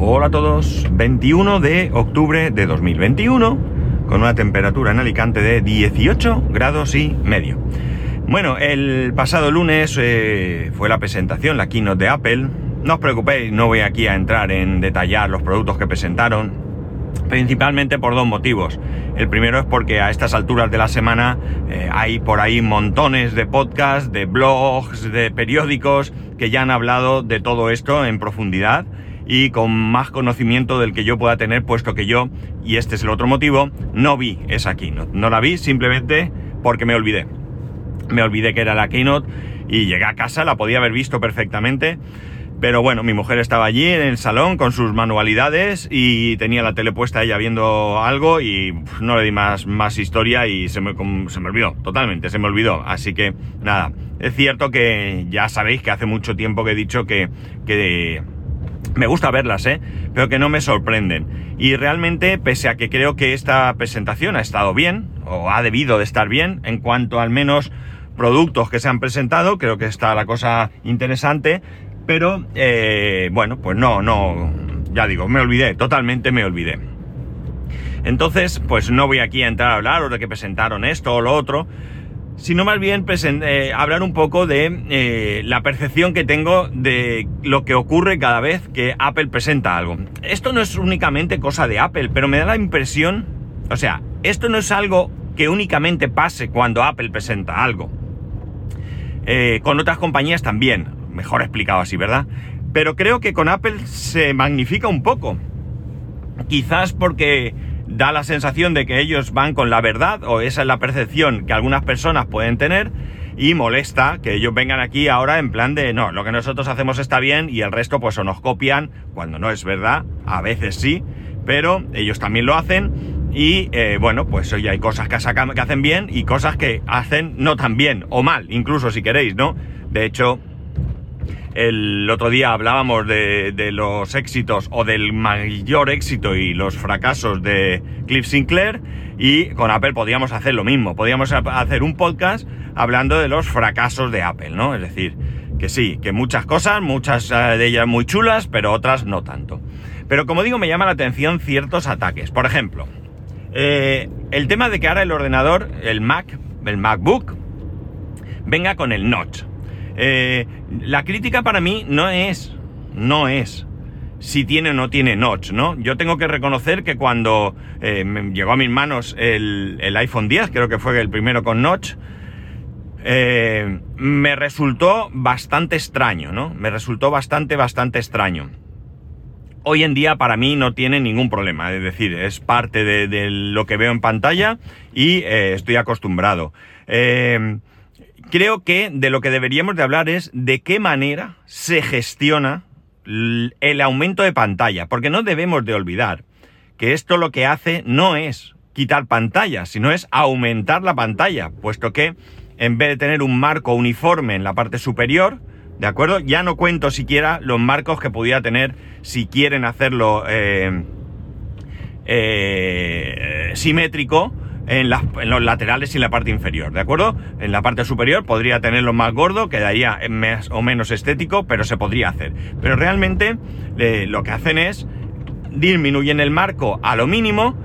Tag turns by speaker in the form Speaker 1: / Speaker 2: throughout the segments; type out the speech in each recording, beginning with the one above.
Speaker 1: Hola a todos, 21 de octubre de 2021, con una temperatura en Alicante de 18 grados y medio. Bueno, el pasado lunes eh, fue la presentación, la keynote de Apple. No os preocupéis, no voy aquí a entrar en detallar los productos que presentaron, principalmente por dos motivos. El primero es porque a estas alturas de la semana eh, hay por ahí montones de podcasts, de blogs, de periódicos que ya han hablado de todo esto en profundidad y con más conocimiento del que yo pueda tener, puesto que yo, y este es el otro motivo, no vi esa keynote. No la vi simplemente porque me olvidé. Me olvidé que era la keynote y llegué a casa, la podía haber visto perfectamente. Pero bueno, mi mujer estaba allí en el salón con sus manualidades y tenía la tele puesta ella viendo algo y no le di más, más historia y se me, olvidó, totalmente, se me olvidó. Así que nada, es cierto que ya sabéis que hace mucho tiempo que he dicho que me gusta verlas, ¿eh? Pero que no me sorprenden. Y realmente, pese a que creo que esta presentación ha estado bien, o ha debido de estar bien, en cuanto al menos productos que se han presentado, creo que está la cosa interesante, pero eh, bueno, pues no, no, ya digo, me olvidé, totalmente me olvidé. Entonces, pues no voy aquí a entrar a hablar de que presentaron esto o lo otro, sino más bien eh, hablar un poco de eh, la percepción que tengo de lo que ocurre cada vez que Apple presenta algo. Esto no es únicamente cosa de Apple, pero me da la impresión, o sea, esto no es algo que únicamente pase cuando Apple presenta algo. Eh, con otras compañías también, mejor explicado así, ¿verdad? Pero creo que con Apple se magnifica un poco. Quizás porque da la sensación de que ellos van con la verdad, o esa es la percepción que algunas personas pueden tener, y molesta que ellos vengan aquí ahora en plan de, no, lo que nosotros hacemos está bien y el resto pues o nos copian, cuando no es verdad, a veces sí, pero ellos también lo hacen y eh, bueno, pues hoy hay cosas que, sacan, que hacen bien y cosas que hacen no tan bien o mal, incluso si queréis, ¿no? De hecho, el otro día hablábamos de, los éxitos o del mayor éxito y los fracasos de Cliff Sinclair y con Apple podíamos hacer lo mismo. Podíamos hacer un podcast hablando de los fracasos de Apple, ¿no? Es decir, que sí, que muchas cosas, muchas eh, de ellas muy chulas, pero otras no tanto. Pero como digo, me llama la atención ciertos ataques. Por ejemplo, eh, el tema de que ahora el ordenador, el Mac, el MacBook, venga con el notch. Eh, la crítica para mí no es, no es si tiene o no tiene notch, ¿no? Yo tengo que reconocer que cuando eh, llegó a mis manos el, iPhone 10, creo que fue el primero con notch, eh, me resultó bastante extraño, ¿no? Me resultó bastante, bastante extraño. Hoy en día para mí no tiene ningún problema, es decir, es parte de, de lo que veo en pantalla y estoy acostumbrado creo que de lo que deberíamos de hablar es de qué manera se gestiona el aumento de pantalla, porque no debemos de olvidar que esto lo que hace no es quitar pantalla, sino es aumentar la pantalla, puesto que en vez de tener un marco uniforme en la parte superior, ¿de acuerdo? Ya no cuento siquiera los marcos que pudiera tener si quieren hacerlo eh, eh, simétrico, en, los laterales y en la parte inferior, ¿de acuerdo? En la parte superior podría tenerlo más gordo, quedaría más o menos estético, pero se podría hacer. Pero realmente eh, lo que hacen es disminuyen el marco a lo mínimo,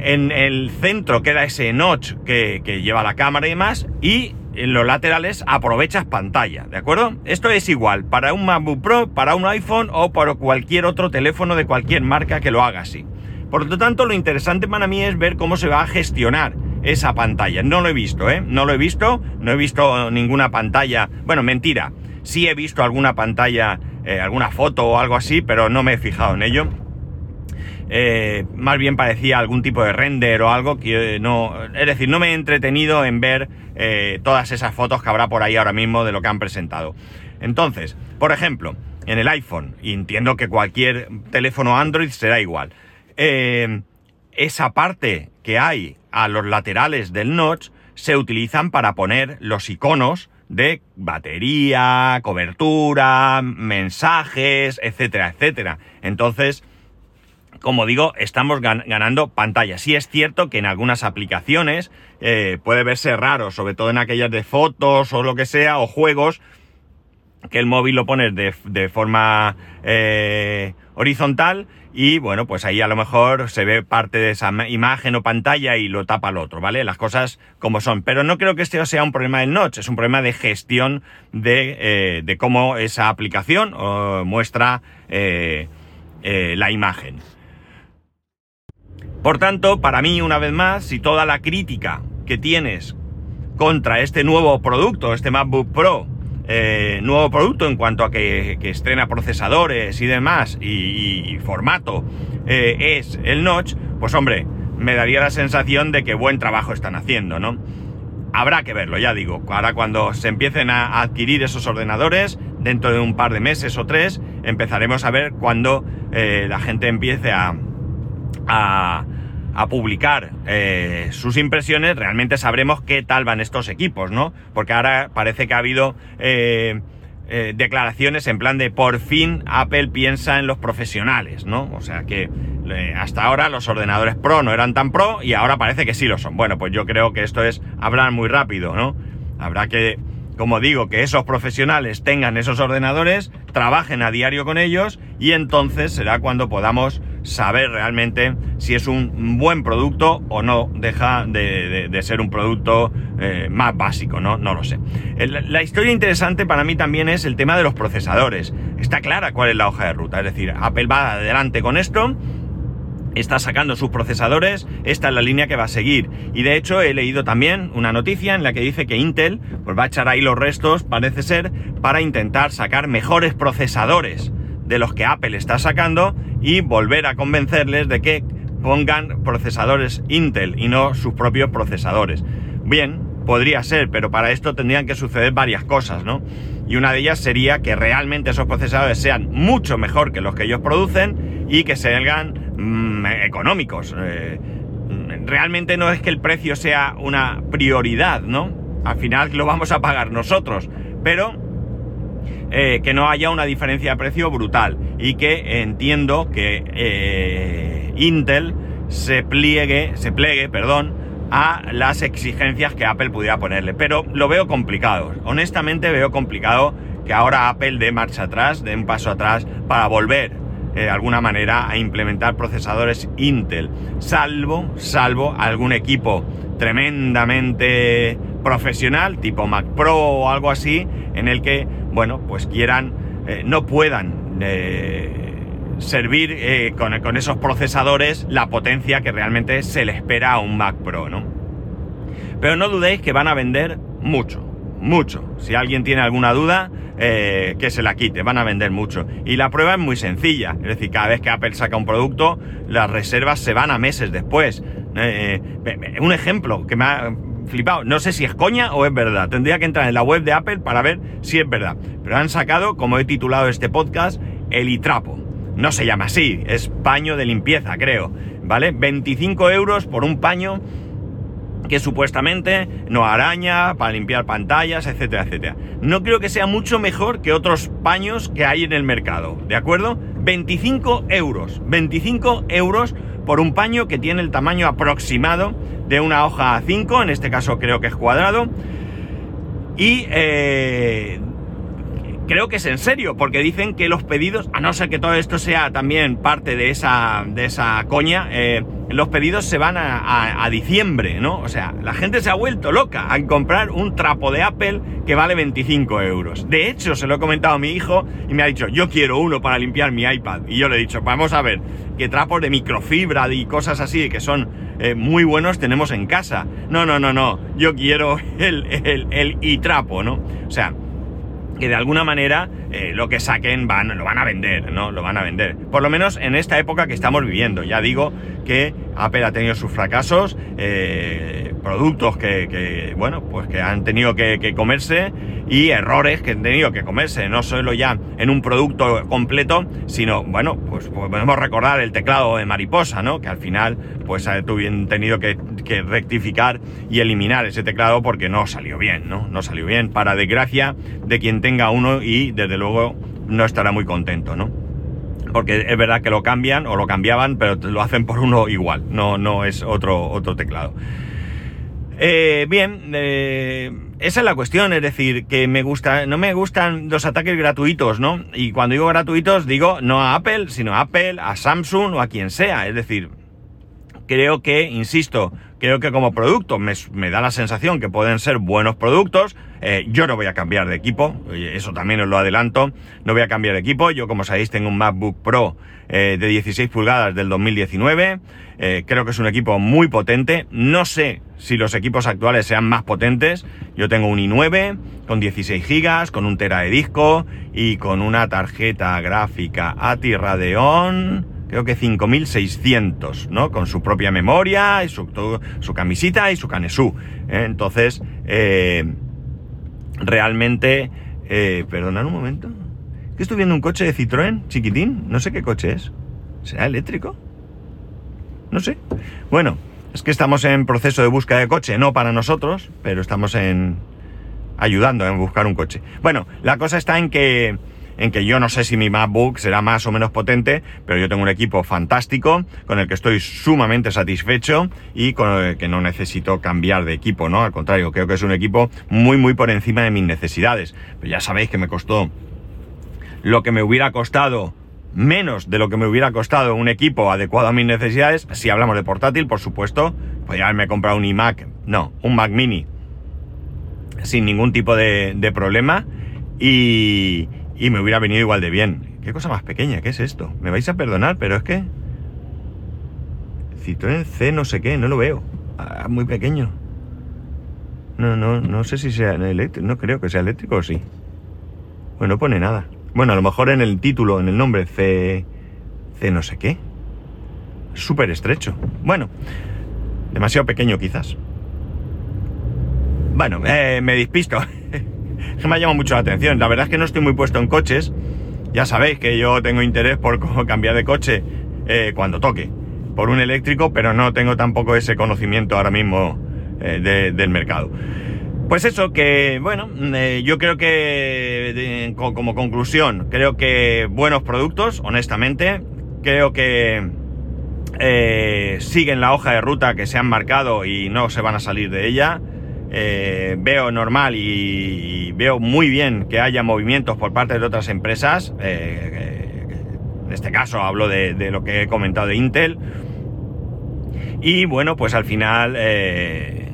Speaker 1: en el centro queda ese notch que, que lleva la cámara y demás, y en los laterales aprovechas pantalla, ¿de acuerdo? Esto es igual para un MacBook Pro, para un iPhone o para cualquier otro teléfono de cualquier marca que lo haga así. Por lo tanto, lo interesante para mí es ver cómo se va a gestionar esa pantalla. No lo he visto, ¿eh? No lo he visto, no he visto ninguna pantalla. Bueno, mentira. Sí he visto alguna pantalla, eh, alguna foto o algo así, pero no me he fijado en ello. Eh, más bien parecía algún tipo de render o algo que no... Es decir, no me he entretenido en ver eh, todas esas fotos que habrá por ahí ahora mismo de lo que han presentado. Entonces, por ejemplo, en el iPhone, entiendo que cualquier teléfono Android será igual. Eh, esa parte que hay a los laterales del notch se utilizan para poner los iconos de batería, cobertura, mensajes, etcétera, etcétera. Entonces, como digo, estamos ganando pantalla. Sí es cierto que en algunas aplicaciones eh, puede verse raro, sobre todo en aquellas de fotos o lo que sea, o juegos, que el móvil lo pones de, forma eh, horizontal y bueno, pues ahí a lo mejor se ve parte de esa imagen o pantalla y lo tapa el otro, ¿vale? Las cosas como son. Pero no creo que este sea un problema del notch, es un problema de gestión de, eh, de cómo esa aplicación muestra eh, eh, la imagen. Por tanto, para mí, una vez más, si toda la crítica que tienes contra este nuevo producto, este MacBook Pro, eh, nuevo producto en cuanto a que, estrena procesadores y demás y, formato eh, es el notch, pues hombre, me daría la sensación de que buen trabajo están haciendo, ¿no? Habrá que verlo, ya digo. Ahora cuando se empiecen a adquirir esos ordenadores, dentro de un par de meses o tres, empezaremos a ver cuando eh, la gente empiece a, a a publicar eh, sus impresiones, realmente sabremos qué tal van estos equipos, ¿no? Porque ahora parece que ha habido eh, eh, declaraciones en plan de por fin Apple piensa en los profesionales, ¿no? O sea que hasta ahora los ordenadores Pro no eran tan Pro y ahora parece que sí lo son. Bueno, pues yo creo que esto es hablar muy rápido, ¿no? Habrá que, como digo, que esos profesionales tengan esos ordenadores, trabajen a diario con ellos y entonces será cuando podamos saber realmente si es un buen producto o no deja de, ser un producto eh, más básico, ¿no? No lo sé. la historia interesante para mí también es el tema de los procesadores. Está clara cuál es la hoja de ruta, es decir, Apple va adelante con esto, está sacando sus procesadores, esta es la línea que va a seguir. Y de hecho he leído también una noticia en la que dice que Intel pues va a echar ahí los restos, parece ser, para intentar sacar mejores procesadores de los que Apple está sacando y volver a convencerles de que pongan procesadores Intel y no sus propios procesadores. Bien, podría ser, pero para esto tendrían que suceder varias cosas, ¿no? Y una de ellas sería que realmente esos procesadores sean mucho mejor que los que ellos producen y que sean mm, económicos. Eh, realmente no es que el precio sea una prioridad, ¿no? Al final lo vamos a pagar nosotros, pero eh, que no haya una diferencia de precio brutal y que entiendo que eh, Intel se pliegue, se plegue, perdón, a las exigencias que Apple pudiera ponerle. Pero lo veo complicado. Honestamente veo complicado que ahora Apple dé marcha atrás, dé un paso atrás para volver eh, de alguna manera a implementar procesadores Intel. Salvo, salvo algún equipo tremendamente profesional, tipo Mac Pro o algo así, en el que bueno, pues quieran, eh, no puedan eh, servir eh, con, esos procesadores la potencia que realmente se le espera a un Mac Pro, ¿no? Pero no dudéis que van a vender mucho, mucho. Si alguien tiene alguna duda, que se la quite, van a vender mucho. Y la prueba es muy sencilla, es decir, cada vez que Apple saca un producto, las reservas se van a meses después. un ejemplo que me ha, flipado. No sé si es coña o es verdad. Tendría que entrar en la web de Apple para ver si es verdad. Pero han sacado, como he titulado este podcast, el itrapo. No se llama así, es paño de limpieza, creo. ¿Vale? 25 euros por un paño que supuestamente no araña, para limpiar pantallas, etcétera, etcétera. No creo que sea mucho mejor que otros paños que hay en el mercado, ¿de acuerdo? 25 euros, 25 euros por un paño que tiene el tamaño aproximado de una hoja A5, en este caso creo que es cuadrado. Y eh, creo que es en serio, porque dicen que los pedidos, a no ser que todo esto sea también parte de esa, de esa coña, eh, los pedidos se van a, diciembre, ¿no? O sea, la gente se ha vuelto loca a comprar un trapo de Apple que vale 25 euros. De hecho, se lo he comentado a mi hijo y me ha dicho, yo quiero uno para limpiar mi iPad. Y yo le he dicho, vamos a ver, qué trapos de microfibra y cosas así que son eh, muy buenos tenemos en casa. No, no, no, no, yo quiero el, el, el iTrapo, ¿no? O sea, que de alguna manera eh, lo que saquen van, lo van a vender, ¿no? Lo van a vender. Por lo menos en esta época que estamos viviendo. Ya digo que Apple ha tenido sus fracasos, eh, productos que, bueno, pues que han tenido que, comerse y errores que han tenido que comerse, no solo ya en un producto completo, sino, bueno, pues, podemos recordar el teclado de mariposa, ¿no? Que al final, pues ha tenido que, que rectificar y eliminar ese teclado porque no salió bien, ¿no? No salió bien, para desgracia de quien tenga uno y desde luego no estará muy contento, ¿no? Porque es verdad que lo cambian o lo cambiaban, pero lo hacen por uno igual, no, no es otro, otro teclado. Eh, bien, eh, esa es la cuestión, es decir, que me gusta, no me gustan los ataques gratuitos, ¿no? Y cuando digo gratuitos, digo no a Apple, sino a Apple, a Samsung o a quien sea. Es decir, creo que, insisto, creo que como producto me, da la sensación que pueden ser buenos productos. Eh, yo no voy a cambiar de equipo, eso también os lo adelanto. No voy a cambiar de equipo. Yo, como sabéis, tengo un MacBook Pro eh, de 16 pulgadas del 2019. Eh, creo que es un equipo muy potente. No sé si los equipos actuales sean más potentes. Yo tengo un i9 con 16 GB, con un tera de disco y con una tarjeta gráfica ATI Radeon creo que 5600, ¿no? Con su propia memoria y su, su camisita y su canesú. ¿eh? Entonces, eh, realmente, eh, perdonad un momento. Que estoy viendo un coche de Citroën, chiquitín, no sé qué coche es. ¿Será eléctrico? No sé. Bueno, es que estamos en proceso de búsqueda de coche, no para nosotros, pero estamos en ayudando en buscar un coche. Bueno, la cosa está en que en que yo no sé si mi MacBook será más o menos potente, pero yo tengo un equipo fantástico con el que estoy sumamente satisfecho y con el que no necesito cambiar de equipo, ¿no? Al contrario, creo que es un equipo muy, muy por encima de mis necesidades. Pero ya sabéis que me costó lo que me hubiera costado menos de lo que me hubiera costado un equipo adecuado a mis necesidades. Si hablamos de portátil, por supuesto, podría haberme comprado un iMac, no, un Mac mini, sin ningún tipo de, de problema. Y, y me hubiera venido igual de bien. ¿Qué cosa más pequeña? ¿Qué es esto? Me vais a perdonar, pero es que... Citroën C no sé qué, no lo veo. Ah, muy pequeño. No, no, no sé si sea eléctrico. No creo que sea eléctrico o sí. Bueno, no pone nada. Bueno, a lo mejor en el título, en el nombre, C... C no sé qué. Súper estrecho. Bueno, demasiado pequeño quizás. Bueno, eh, me despisto. me ha llamado mucho la atención. La verdad es que no estoy muy puesto en coches. Ya sabéis que yo tengo interés por cambiar de coche eh, cuando toque. Por un eléctrico, pero no tengo tampoco ese conocimiento ahora mismo eh, del mercado. Pues eso, que bueno, eh, yo creo que como conclusión, creo que buenos productos, honestamente. Creo que siguen la hoja de ruta que se han marcado y no se van a salir de ella. Eh, veo normal y, veo muy bien que haya movimientos por parte de otras empresas. Eh, en este caso hablo de, lo que he comentado de Intel. Y bueno, pues al final eh,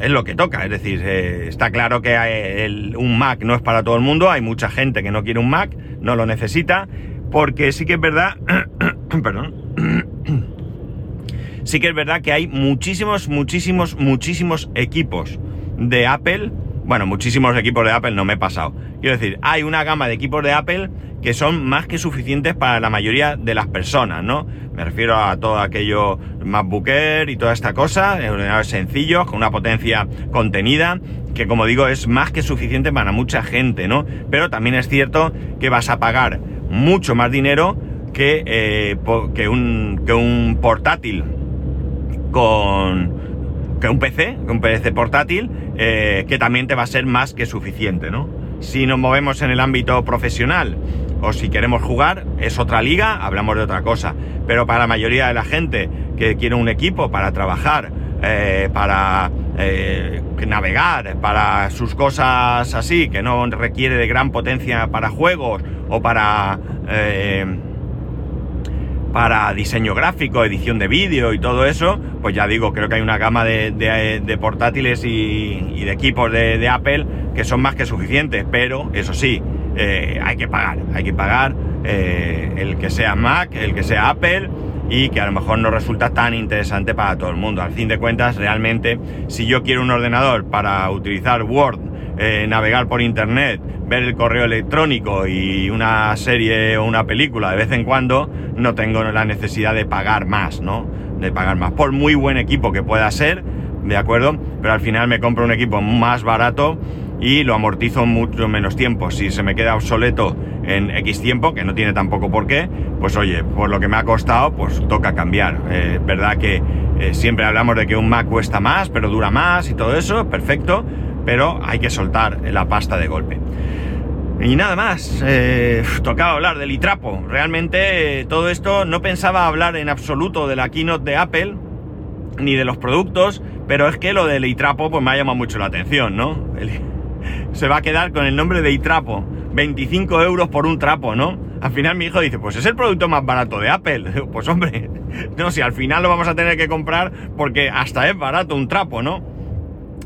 Speaker 1: es lo que toca. Es decir, está claro que un Mac no es para todo el mundo. Hay mucha gente que no quiere un Mac, no lo necesita. Porque sí que es verdad, perdón, sí que es verdad que hay muchísimos, muchísimos, muchísimos equipos de Apple. Bueno, muchísimos equipos de Apple no me he pasado. Quiero decir, hay una gama de equipos de Apple que son más que suficientes para la mayoría de las personas, ¿no? Me refiero a todo aquello MacBook Air y toda esta cosa, ordenadores sencillos, con una potencia contenida, que como digo es más que suficiente para mucha gente, ¿no? Pero también es cierto que vas a pagar mucho más dinero que, eh, que un portátil con que un PC, un PC portátil, eh, que también te va a ser más que suficiente, ¿no? Si nos movemos en el ámbito profesional o si queremos jugar, es otra liga, hablamos de otra cosa. Pero para la mayoría de la gente que quiere un equipo para trabajar, eh, para eh, navegar, para sus cosas así, que no requiere de gran potencia para juegos o para para diseño gráfico, edición de vídeo y todo eso, pues ya digo, creo que hay una gama de, portátiles y, de equipos de, Apple que son más que suficientes, pero eso sí, eh, hay que pagar, hay que pagar eh, el que sea Mac, el que sea Apple y que a lo mejor no resulta tan interesante para todo el mundo. Al fin de cuentas, realmente, si yo quiero un ordenador para utilizar Word, eh, navegar por internet, ver el correo electrónico y una serie o una película de vez en cuando, no tengo la necesidad de pagar más, ¿no? De pagar más. Por muy buen equipo que pueda ser, ¿de acuerdo? Pero al final me compro un equipo más barato y lo amortizo mucho menos tiempo. Si se me queda obsoleto en X tiempo, que no tiene tampoco por qué, pues oye, por lo que me ha costado, pues toca cambiar. Eh, verdad que eh, siempre hablamos de que un Mac cuesta más, pero dura más y todo eso, perfecto pero hay que soltar la pasta de golpe. Y nada más, eh, tocaba hablar del itrapo. Realmente todo esto no pensaba hablar en absoluto de la keynote de Apple, ni de los productos, pero es que lo del Itrapo pues me ha llamado mucho la atención, ¿no? se va a quedar con el nombre de Itrapo, 25 euros por un trapo, ¿no? Al final mi hijo dice, pues es el producto más barato de Apple. Pues hombre, no, si al final lo vamos a tener que comprar porque hasta es barato un trapo, ¿no?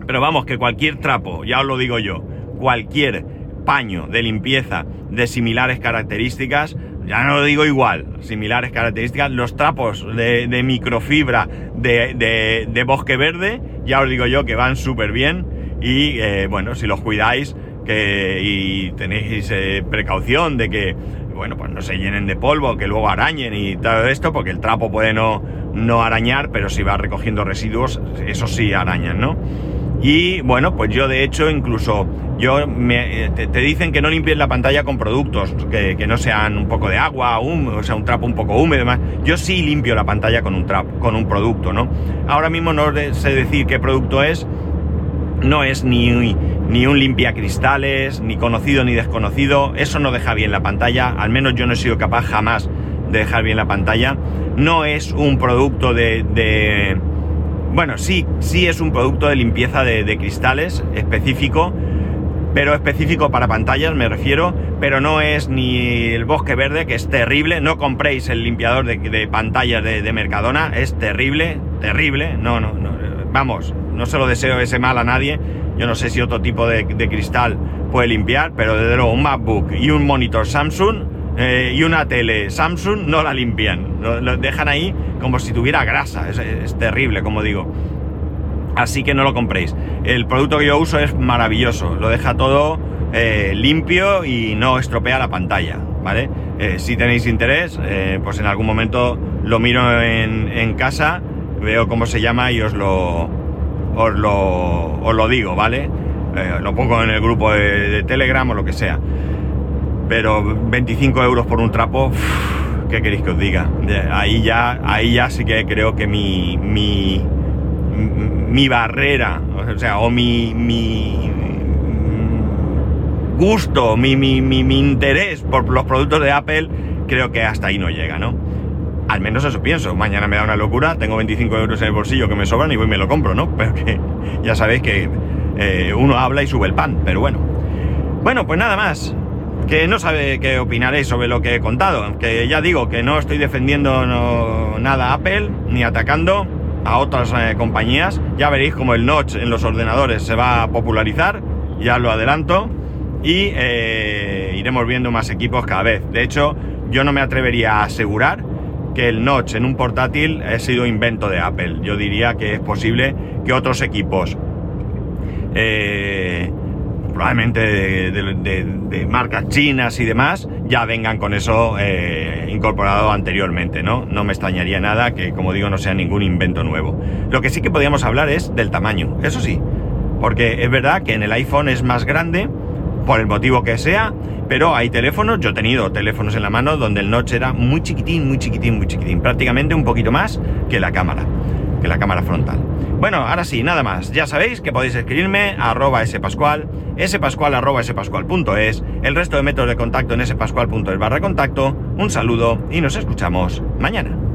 Speaker 1: Pero vamos, que cualquier trapo, ya os lo digo yo, cualquier paño de limpieza de similares características, ya no lo digo igual, similares características, los trapos de, microfibra de, bosque verde, ya os digo yo que van súper bien y eh, bueno, si los cuidáis que, y tenéis eh, precaución de que, bueno, pues no se llenen de polvo, que luego arañen y todo esto, porque el trapo puede no, no arañar, pero si va recogiendo residuos, eso sí arañan, ¿no? Y bueno, pues yo de hecho incluso yo me, te, dicen que no limpies la pantalla con productos que, no sean un poco de agua, o sea, un trapo un poco húmedo y demás. Yo sí limpio la pantalla con un trapo, con un producto, ¿no? Ahora mismo no sé decir qué producto es. No es ni, ni un limpiacristales, ni conocido ni desconocido. Eso no deja bien la pantalla. Al menos yo no he sido capaz jamás de dejar bien la pantalla. No es un producto de bueno, sí, sí es un producto de limpieza de, cristales específico, pero específico para pantallas me refiero, pero no es ni el bosque verde, que es terrible, no compréis el limpiador de, pantallas de, Mercadona, es terrible, terrible, no, no, no, vamos, no se lo deseo ese mal a nadie, yo no sé si otro tipo de, cristal puede limpiar, pero desde luego un MacBook y un monitor Samsung eh, y una tele Samsung no la limpian, lo, dejan ahí como si tuviera grasa, es, terrible, como digo. Así que no lo compréis. El producto que yo uso es maravilloso, lo deja todo eh, limpio y no estropea la pantalla, ¿vale? Eh, si tenéis interés, pues en algún momento lo miro en, casa, veo cómo se llama y os lo, os lo, os lo digo, ¿vale? lo pongo en el grupo de Telegram o lo que sea. Pero 25 euros por un trapo, ¿qué queréis que os diga? ahí ya, ahí ya sí que creo que mi, mi, mi barrera, o sea, o mi, mi gusto, mi, mi, mi, mi interés por los productos de Apple, creo que hasta ahí no llega, ¿no? Al menos eso pienso. Mañana me da una locura, tengo 25 euros en el bolsillo que me sobran y voy y me lo compro, ¿no? Pero que ya sabéis que eh, uno habla y sube el pan, pero bueno. Bueno, pues nada más que no sabe qué opinaréis sobre lo que he contado. Que ya digo que no estoy defendiendo nada a Apple ni atacando a otras eh, compañías. Ya veréis como el notch en los ordenadores se va a popularizar, ya lo adelanto, y eh, iremos viendo más equipos cada vez. De hecho, yo no me atrevería a asegurar que el notch en un portátil ha sido invento de Apple. Yo diría que es posible que otros equipos eh, probablemente de, marcas chinas y demás, ya vengan con eso eh, incorporado anteriormente, ¿no? No me extrañaría nada que, como digo, no sea ningún invento nuevo. Lo que sí que podríamos hablar es del tamaño, eso sí, porque es verdad que en el iPhone es más grande, por el motivo que sea, pero hay teléfonos, yo he tenido teléfonos en la mano donde el notch era muy chiquitín, muy chiquitín, muy chiquitín, prácticamente un poquito más que la cámara, que la cámara frontal. Bueno, ahora sí, nada más. Ya sabéis que podéis escribirme a arroba spascual, spascual arroba spascual.es, el resto de métodos de contacto en spascual.es barra contacto. Un saludo y nos escuchamos mañana.